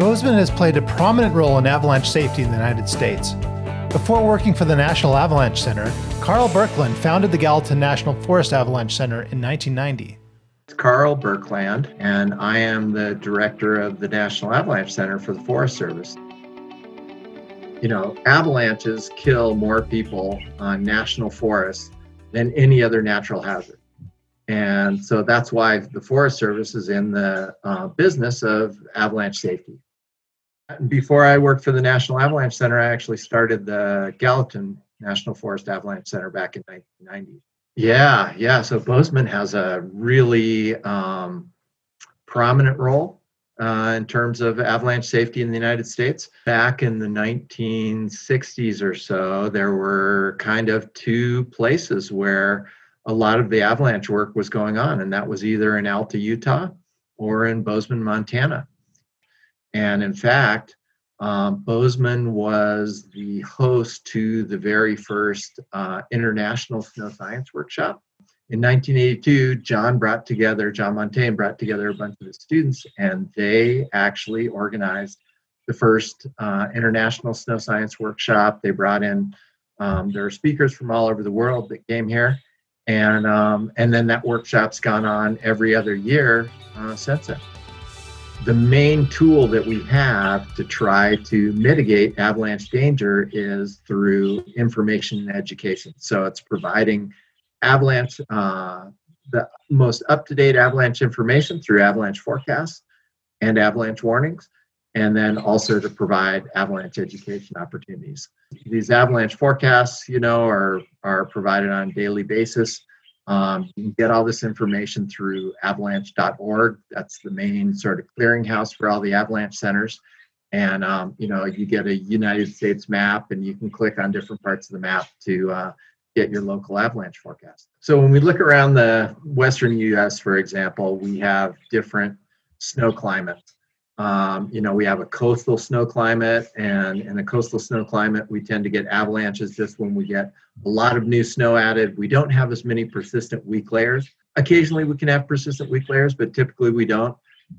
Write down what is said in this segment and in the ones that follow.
Bozeman has played a prominent role in avalanche safety in the United States. Before working for the National Avalanche Center, Karl Birkeland founded the Gallatin National Forest Avalanche Center in 1990. It's Karl Birkeland, and I am the director of the National Avalanche Center for the Forest Service. You know, avalanches kill more people on national forests than any other natural hazard. And so that's why the Forest Service is in the uh, business of avalanche safety. Before I worked for the National Avalanche Center, I actually started the Gallatin National Forest Avalanche Center back in 1990. Yeah, yeah. So Bozeman has a really um, prominent role uh, in terms of avalanche safety in the United States. Back in the 1960s or so, there were kind of two places where a lot of the avalanche work was going on, and that was either in Alta, Utah or in Bozeman, Montana. And in fact, um, Bozeman was the host to the very first uh, International Snow Science Workshop. In 1982, John brought together, John Montagne brought together a bunch of his students, and they actually organized the first uh, International Snow Science Workshop. They brought in, um, there are speakers from all over the world that came here. And, um, and then that workshop's gone on every other year uh, since then the main tool that we have to try to mitigate avalanche danger is through information and education. So it's providing avalanche, uh, the most up to date avalanche information through avalanche forecasts and avalanche warnings, and then also to provide avalanche education opportunities. These avalanche forecasts, you know, are, are provided on a daily basis. Um, you can get all this information through avalanche.org. That's the main sort of clearinghouse for all the avalanche centers. And um, you know, you get a United States map, and you can click on different parts of the map to uh, get your local avalanche forecast. So when we look around the western U.S., for example, we have different snow climates. Um, you know, we have a coastal snow climate, and in a coastal snow climate, we tend to get avalanches just when we get a lot of new snow added. We don't have as many persistent weak layers. Occasionally, we can have persistent weak layers, but typically we don't.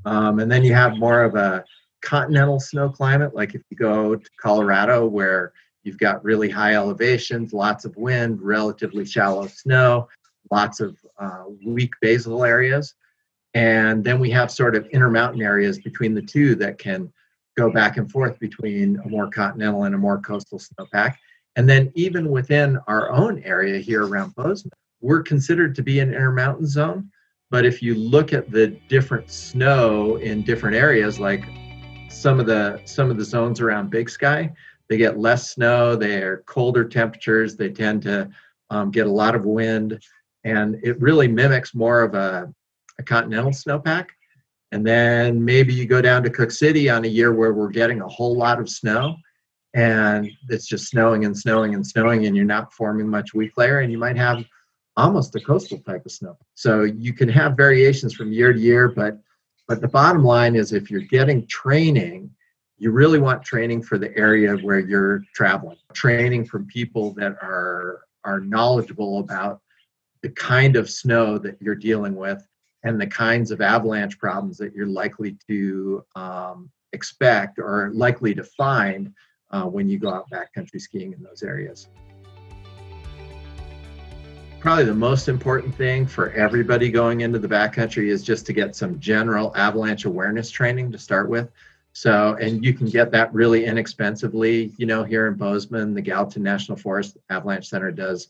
Um, and then you have more of a continental snow climate, like if you go to Colorado, where you've got really high elevations, lots of wind, relatively shallow snow, lots of uh, weak basal areas. And then we have sort of intermountain areas between the two that can go back and forth between a more continental and a more coastal snowpack. And then even within our own area here around Bozeman, we're considered to be an intermountain zone. But if you look at the different snow in different areas, like some of the some of the zones around Big Sky, they get less snow. They're colder temperatures. They tend to um, get a lot of wind, and it really mimics more of a a continental snowpack. And then maybe you go down to Cooke City on a year where we're getting a whole lot of snow and it's just snowing and snowing and snowing and you're not forming much weak layer and you might have almost a coastal type of snow. So you can have variations from year to year, but but the bottom line is if you're getting training, you really want training for the area where you're traveling. Training from people that are are knowledgeable about the kind of snow that you're dealing with and the kinds of avalanche problems that you're likely to um, expect or likely to find uh, when you go out backcountry skiing in those areas. Probably the most important thing for everybody going into the backcountry is just to get some general avalanche awareness training to start with. So, and you can get that really inexpensively. You know, here in Bozeman, the Gallatin National Forest Avalanche Center does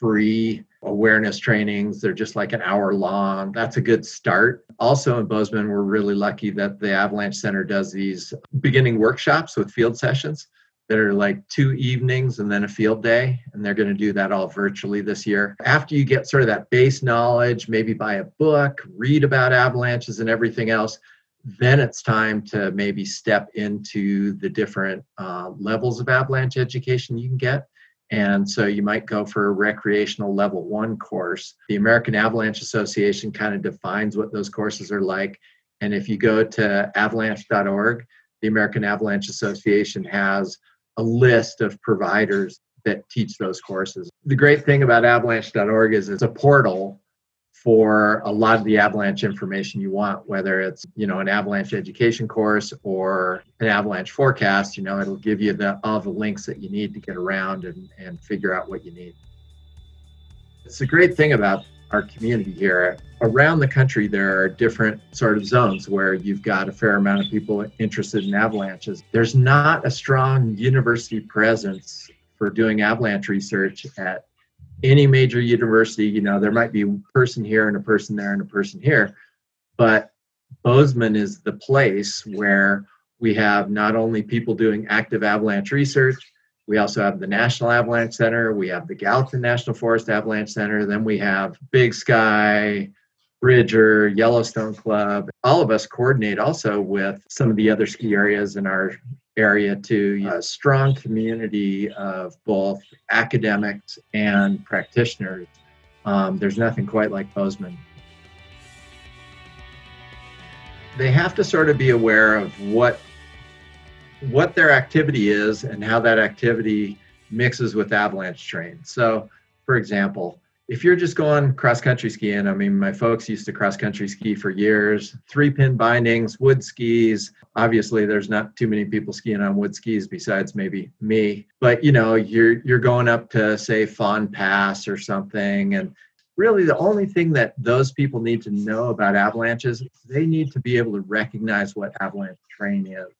free awareness trainings. They're just like an hour long. That's a good start. Also in Bozeman, we're really lucky that the Avalanche Center does these beginning workshops with field sessions that are like two evenings and then a field day. And they're going to do that all virtually this year. After you get sort of that base knowledge, maybe buy a book, read about avalanches and everything else, then it's time to maybe step into the different uh, levels of avalanche education you can get. And so you might go for a recreational level one course. The American Avalanche Association kind of defines what those courses are like. And if you go to avalanche.org, the American Avalanche Association has a list of providers that teach those courses. The great thing about avalanche.org is it's a portal for a lot of the avalanche information you want whether it's you know an avalanche education course or an avalanche forecast you know it'll give you the all the links that you need to get around and, and figure out what you need. It's a great thing about our community here. Around the country there are different sort of zones where you've got a fair amount of people interested in avalanches. There's not a strong university presence for doing avalanche research at any major university, you know, there might be a person here and a person there and a person here, but Bozeman is the place where we have not only people doing active avalanche research, we also have the National Avalanche Center, we have the Gallatin National Forest Avalanche Center, then we have Big Sky, Bridger, Yellowstone Club. All of us coordinate also with some of the other ski areas in our area to a strong community of both academics and practitioners. Um, there's nothing quite like Bozeman. They have to sort of be aware of what what their activity is and how that activity mixes with avalanche terrain. So, for example, if you're just going cross country skiing, I mean, my folks used to cross country ski for years, three pin bindings, wood skis. Obviously, there's not too many people skiing on wood skis besides maybe me. But you know, you're you're going up to say Fawn Pass or something, and really the only thing that those people need to know about avalanches, they need to be able to recognize what avalanche terrain is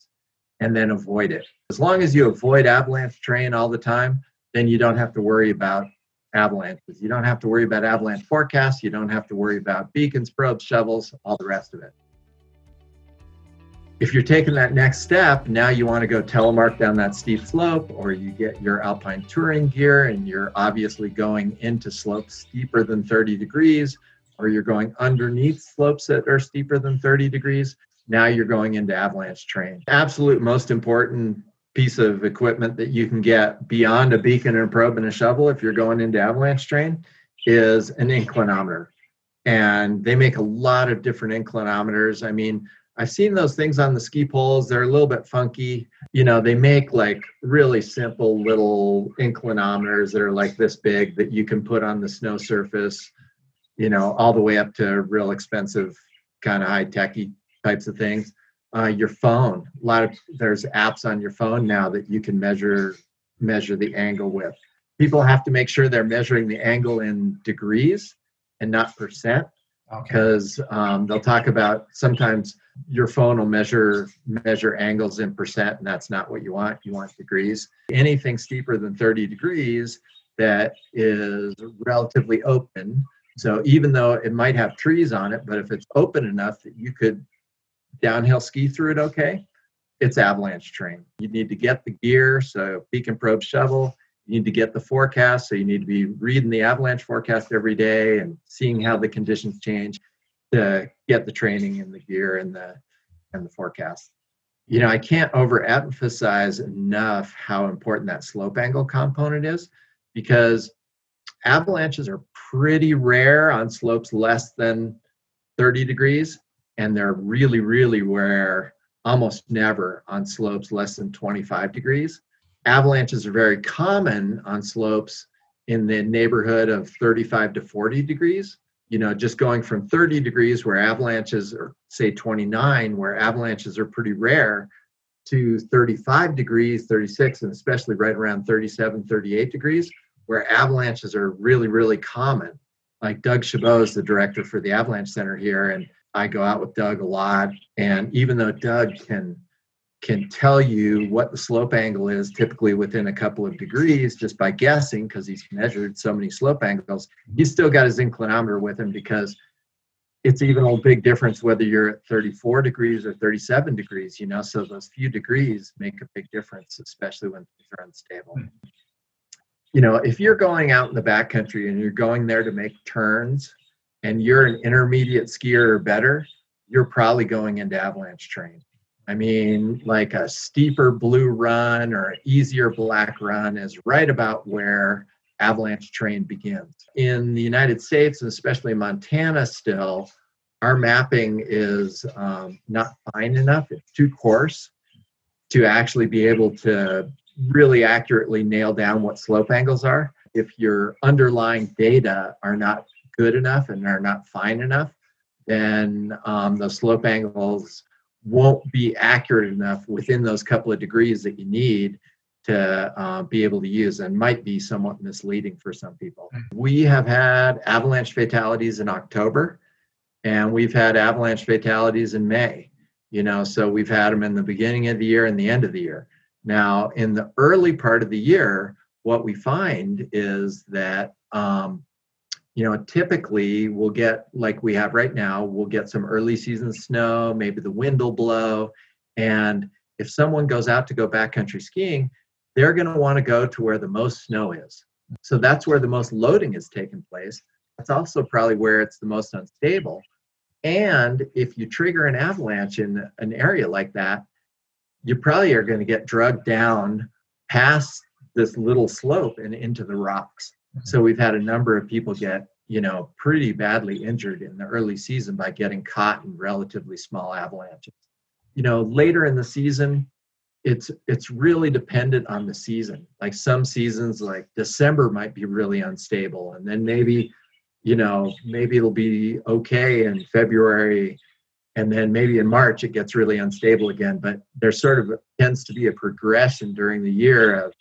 and then avoid it. As long as you avoid avalanche terrain all the time, then you don't have to worry about avalanches. You don't have to worry about avalanche forecasts. You don't have to worry about beacons, probes, shovels, all the rest of it. If you're taking that next step, now you want to go telemark down that steep slope, or you get your alpine touring gear and you're obviously going into slopes steeper than 30 degrees, or you're going underneath slopes that are steeper than 30 degrees. Now you're going into avalanche terrain. Absolute most important piece of equipment that you can get beyond a beacon and a probe and a shovel if you're going into avalanche terrain is an inclinometer. And they make a lot of different inclinometers. I mean, I've seen those things on the ski poles. They're a little bit funky. You know, they make like really simple little inclinometers that are like this big that you can put on the snow surface, you know, all the way up to real expensive kind of high techy types of things uh, your phone. A lot of there's apps on your phone now that you can measure measure the angle with. People have to make sure they're measuring the angle in degrees and not percent because okay. um, they'll talk about sometimes your phone will measure measure angles in percent and that's not what you want you want degrees anything steeper than 30 degrees that is relatively open so even though it might have trees on it but if it's open enough that you could downhill ski through it okay, it's avalanche terrain. You need to get the gear, so beacon probe shovel. You need to get the forecast, so you need to be reading the avalanche forecast every day and seeing how the conditions change to get the training and the gear and the and the forecast. You know, I can't overemphasize enough how important that slope angle component is because avalanches are pretty rare on slopes less than 30 degrees and they're really, really rare, almost never on slopes less than 25 degrees. Avalanches are very common on slopes in the neighborhood of 35 to 40 degrees. You know, just going from 30 degrees where avalanches are, say 29, where avalanches are pretty rare, to 35 degrees, 36, and especially right around 37, 38 degrees, where avalanches are really, really common. Like Doug Chabot is the director for the Avalanche Center here, and I go out with Doug a lot, and even though Doug can can tell you what the slope angle is typically within a couple of degrees just by guessing because he's measured so many slope angles he's still got his inclinometer with him because it's even a big difference whether you're at 34 degrees or 37 degrees you know so those few degrees make a big difference especially when things are unstable hmm. you know if you're going out in the backcountry and you're going there to make turns and you're an intermediate skier or better, you're probably going into avalanche terrain. I mean, like a steeper blue run or easier black run is right about where avalanche terrain begins. In the United States, and especially Montana still, our mapping is um, not fine enough. It's too coarse to actually be able to really accurately nail down what slope angles are. If your underlying data are not good enough and are not fine enough, then um, the slope angles won't be accurate enough within those couple of degrees that you need to uh, be able to use and might be somewhat misleading for some people. Mm. We have had avalanche fatalities in October and we've had avalanche fatalities in May. You know, so we've had them in the beginning of the year and the end of the year. Now, in the early part of the year, what we find is that um, you know typically we'll get like we have right now we'll get some early season snow maybe the wind will blow and if someone goes out to go backcountry skiing they're going to want to go to where the most snow is. So that's where the most loading is taking place. That's also probably where it's the most unstable. And if you trigger an avalanche in an area like that, you probably are going to get drugged down past this little slope and into the rocks. So we've had a number of people get, you know, pretty badly injured in the early season by getting caught in relatively small avalanches. You know, later in the season, it's it's really dependent on the season like some seasons like december might be really unstable and then maybe you know maybe it'll be okay in february and then maybe in march it gets really unstable again but there sort of tends to be a progression during the year of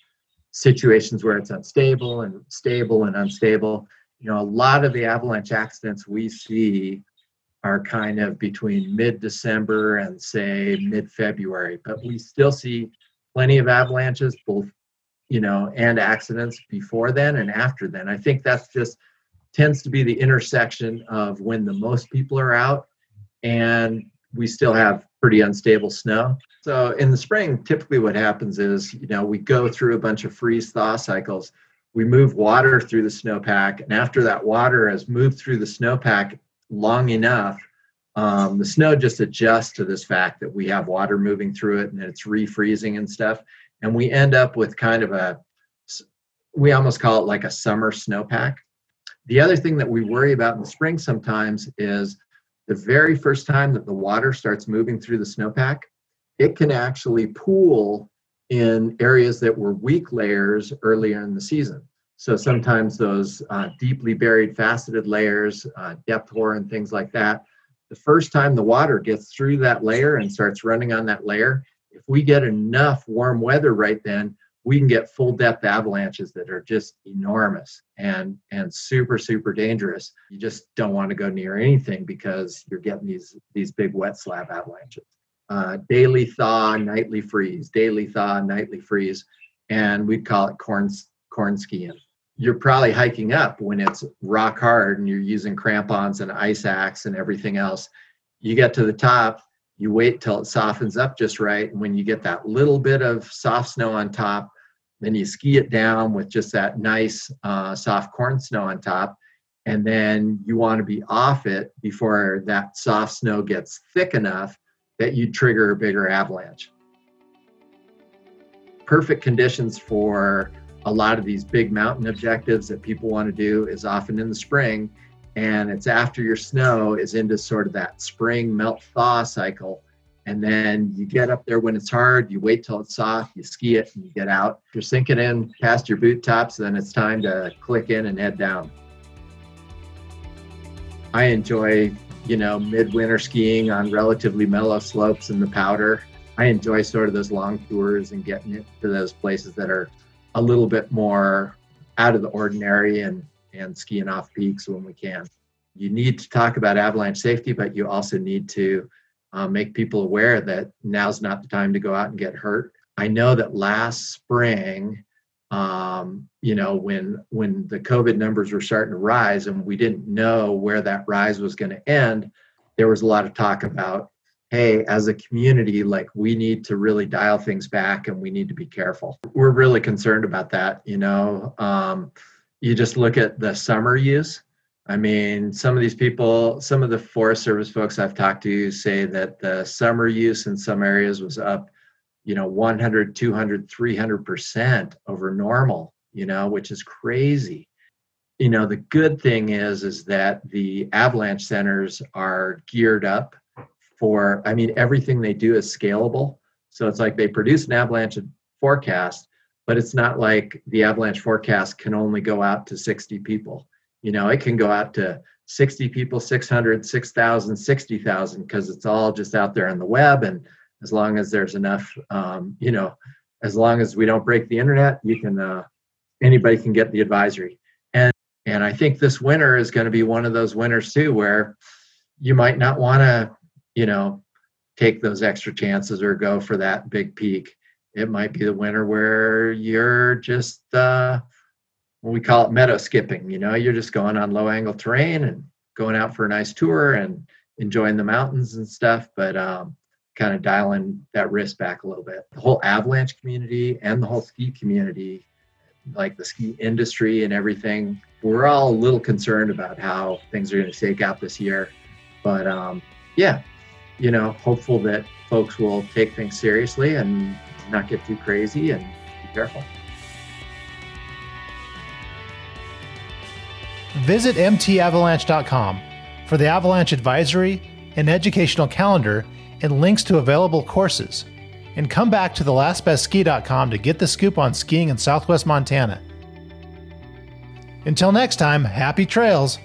situations where it's unstable and stable and unstable you know a lot of the avalanche accidents we see are kind of between mid December and say mid February, but we still see plenty of avalanches, both you know, and accidents before then and after then. I think that's just tends to be the intersection of when the most people are out and we still have pretty unstable snow. So in the spring, typically what happens is, you know, we go through a bunch of freeze thaw cycles. We move water through the snowpack, and after that water has moved through the snowpack long enough, um, the snow just adjusts to this fact that we have water moving through it and it's refreezing and stuff. And we end up with kind of a, we almost call it like a summer snowpack. The other thing that we worry about in the spring sometimes is the very first time that the water starts moving through the snowpack, it can actually pool in areas that were weak layers earlier in the season. So sometimes those uh, deeply buried faceted layers, uh, depth hoar and things like that, the first time the water gets through that layer and starts running on that layer, if we get enough warm weather right then, we can get full depth avalanches that are just enormous and and super super dangerous. You just don't want to go near anything because you're getting these these big wet slab avalanches. Uh, daily thaw, nightly freeze, daily thaw, nightly freeze, and we'd call it corn corn skiing you're probably hiking up when it's rock hard and you're using crampons and ice axe and everything else. You get to the top, you wait till it softens up just right. And when you get that little bit of soft snow on top, then you ski it down with just that nice uh, soft corn snow on top. And then you want to be off it before that soft snow gets thick enough that you trigger a bigger avalanche. Perfect conditions for a lot of these big mountain objectives that people want to do is often in the spring and it's after your snow is into sort of that spring melt thaw cycle. And then you get up there when it's hard you wait till it's soft you ski it and you get out. If you're sinking in past your boot tops then it's time to click in and head down. I enjoy you know midwinter skiing on relatively mellow slopes in the powder. I enjoy sort of those long tours and getting to those places that are a little bit more out of the ordinary and and skiing off peaks when we can. You need to talk about avalanche safety, but you also need to uh, make people aware that now's not the time to go out and get hurt. I know that last spring, um, you know, when when the COVID numbers were starting to rise and we didn't know where that rise was going to end, there was a lot of talk about hey, as a community, like we need to really dial things back and we need to be careful. We're really concerned about that. You know, um, you just look at the summer use. I mean, some of these people, some of the Forest Service folks I've talked to say that the summer use in some areas was up, you know, 100, 200, 300% over normal, you know, which is crazy. You know, the good thing is, is that the avalanche centers are geared up for, I mean, everything they do is scalable. So it's like they produce an avalanche forecast, but it's not like the avalanche forecast can only go out to 60 people. You know, it can go out to 60 people, 600, 6,000, 60,000 because it's all just out there on the web. And as long as there's enough, um, you know, as long as we don't break the internet, you can, uh, anybody can get the advisory. And, and I think this winter is going to be one of those winters too, where you might not want to, you know, take those extra chances or go for that big peak. It might be the winter where you're just, uh, we call it meadow skipping. You know, you're just going on low angle terrain and going out for a nice tour and enjoying the mountains and stuff. But um, kind of dialing that risk back a little bit. The whole avalanche community and the whole ski community, like the ski industry and everything, we're all a little concerned about how things are going to shake out this year. But um, yeah, you know, hopeful that folks will take things seriously and not get too crazy and be careful. Visit mtavalanche.com for the Avalanche Advisory and educational calendar and links to available courses. And come back to thelastbestski.com to get the scoop on skiing in southwest Montana. Until next time, happy trails!